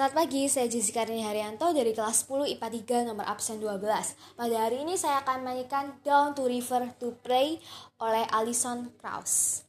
Selamat pagi, saya Jessica Rini Haryanto dari kelas 10 IPA 3 nomor absen 12. Pada hari ini saya akan menyanyikan Down to River to Pray oleh Alison Krauss.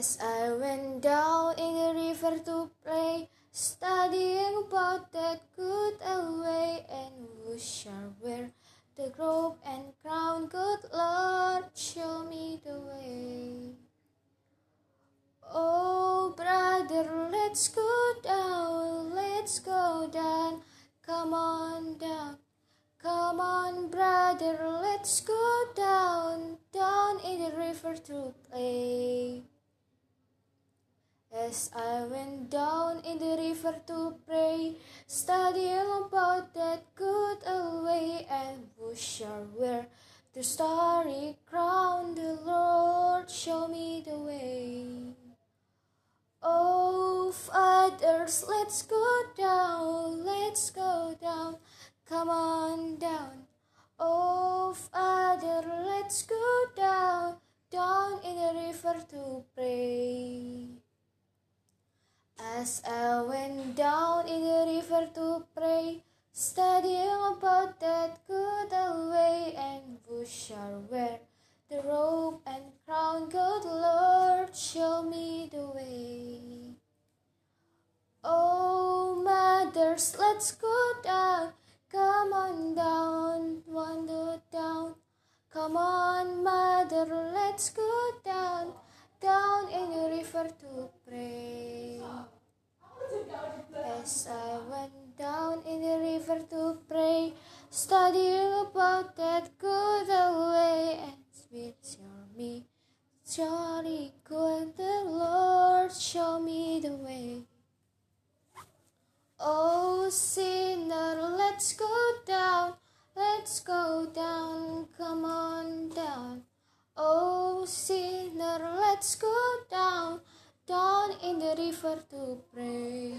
As I went down in the river to pray, studying about that good old way, and who shall wear the robe and crown? Good Lord, show me the way. Oh, brother, let's go down, let's go down, come on down. Come on, brother, let's go down, down in the river to play. As I went down in the river to pray, studying about that good old way, and who shall wear the starry crown? The Lord show me the way. Oh, fathers, let's go down, let's go down, come on down. Oh, Father, let's go down, down in the river to pray. As I went down in the river to pray, studying about that good old way, and shall wear the robe and crown? Good Lord, show me the way. Oh, mothers, let's go down, come on down, wander down. Come on, mother, let's go down, down in the river to pray. As I went down in the river to pray, studying about that good way, and sweet your me, jolly good, the Lord show me the way. Oh, sinner, let's go down, let's go down, let's go down, down in the river to pray.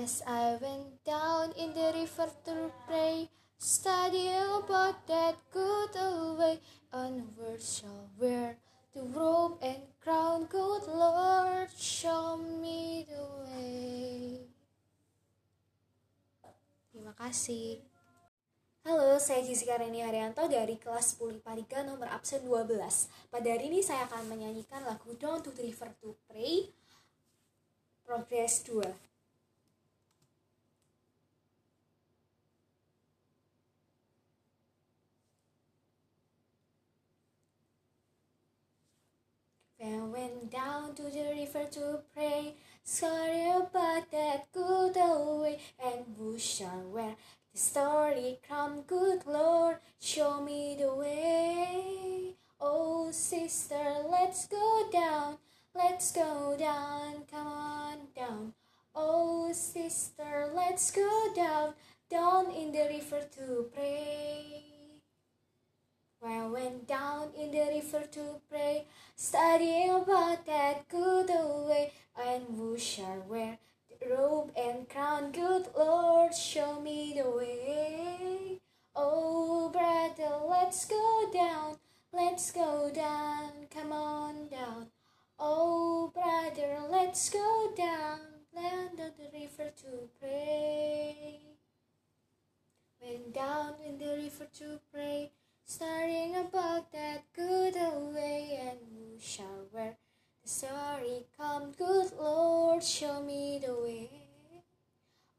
As I went down in the river to pray, studying about that good old way, onward shall wear the robe and crown. Good Lord, show me the way. Terima kasih. Saya Jessica Reni Haryanto dari kelas 10 IPA 3 nomor absen 12. Pada hari ini saya akan menyanyikan lagu Down to River to Pray, Progress 2. When went down to the river to pray, sorry about that good old way, and shall wear the story come, Good Lord, show me the way. Oh, sister, let's go down, let's go down, come on down. Oh, sister, let's go down, down in the river to pray. When I went down in the river to pray, studying about that good old way, and who shall wear let's go down, come on down. Oh, brother, let's go down, land of the river to pray. Went down in the river to pray, studying about that good old way, and who shall wear the sorry come? Good Lord, show me the way.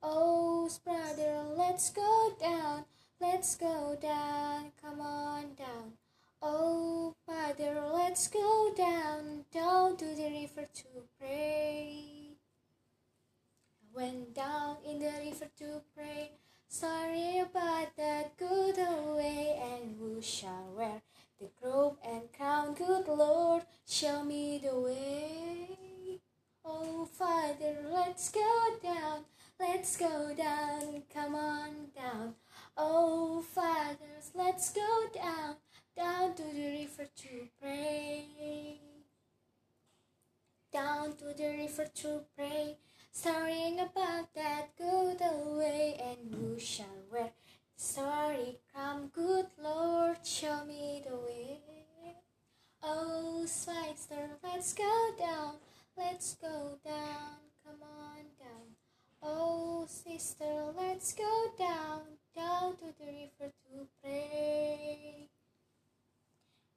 Oh, brother, let's go down, let's go down, come on down. Oh, Father, let's go down, down to the river to pray. I went down in the river to pray. Sorry about that good old way, and who shall wear the robe and crown? Good Lord, show me the way. Oh, Father, let's go down, let's go down, come on down. Oh, fathers, let's go To the river to pray, storying about that good old way, and who shall wear sorry crown? Good Lord, show me the way. Oh, sister, let's go down, let's go down, come on down. Oh, sister, let's go down, down to the river to pray.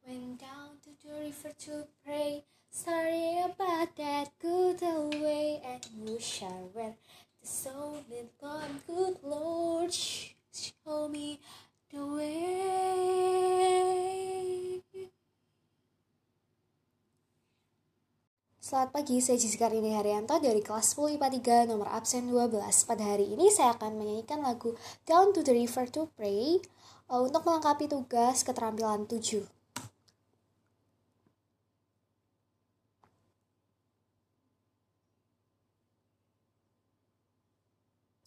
Went down to the river to pray, sorry about that good old way, and who shall wear the soul in gone? Good Lord, sh- show me the way. Selamat pagi, saya Jessica Rini Haryanto dari kelas 10 IPA 3 nomor absen 12. Pada hari ini saya akan menyanyikan lagu Down to the River to Pray uh, untuk melengkapi tugas keterampilan 7.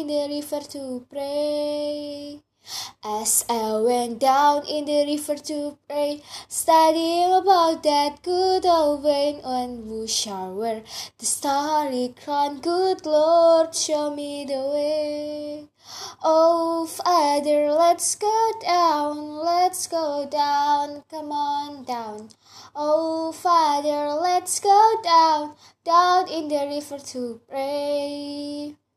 in the river to pray. As I went down in the river to pray, studying about that good old way, and who shall wear the starry crown? Good Lord, show me the way. Oh, Father, let's go down, let's go down, come on down. Oh, Father, let's go down, down in the river to pray.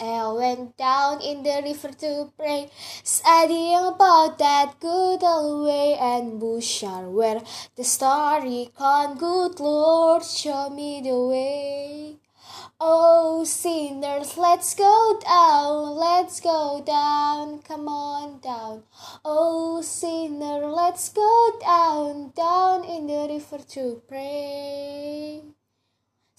I went down in the river to pray, studying about that good old way, and shall wear the starry crown? Good Lord, show me the way. Oh, sinners, let's go down, let's go down, come on down. Oh, sinner, let's go down, down in the river to pray.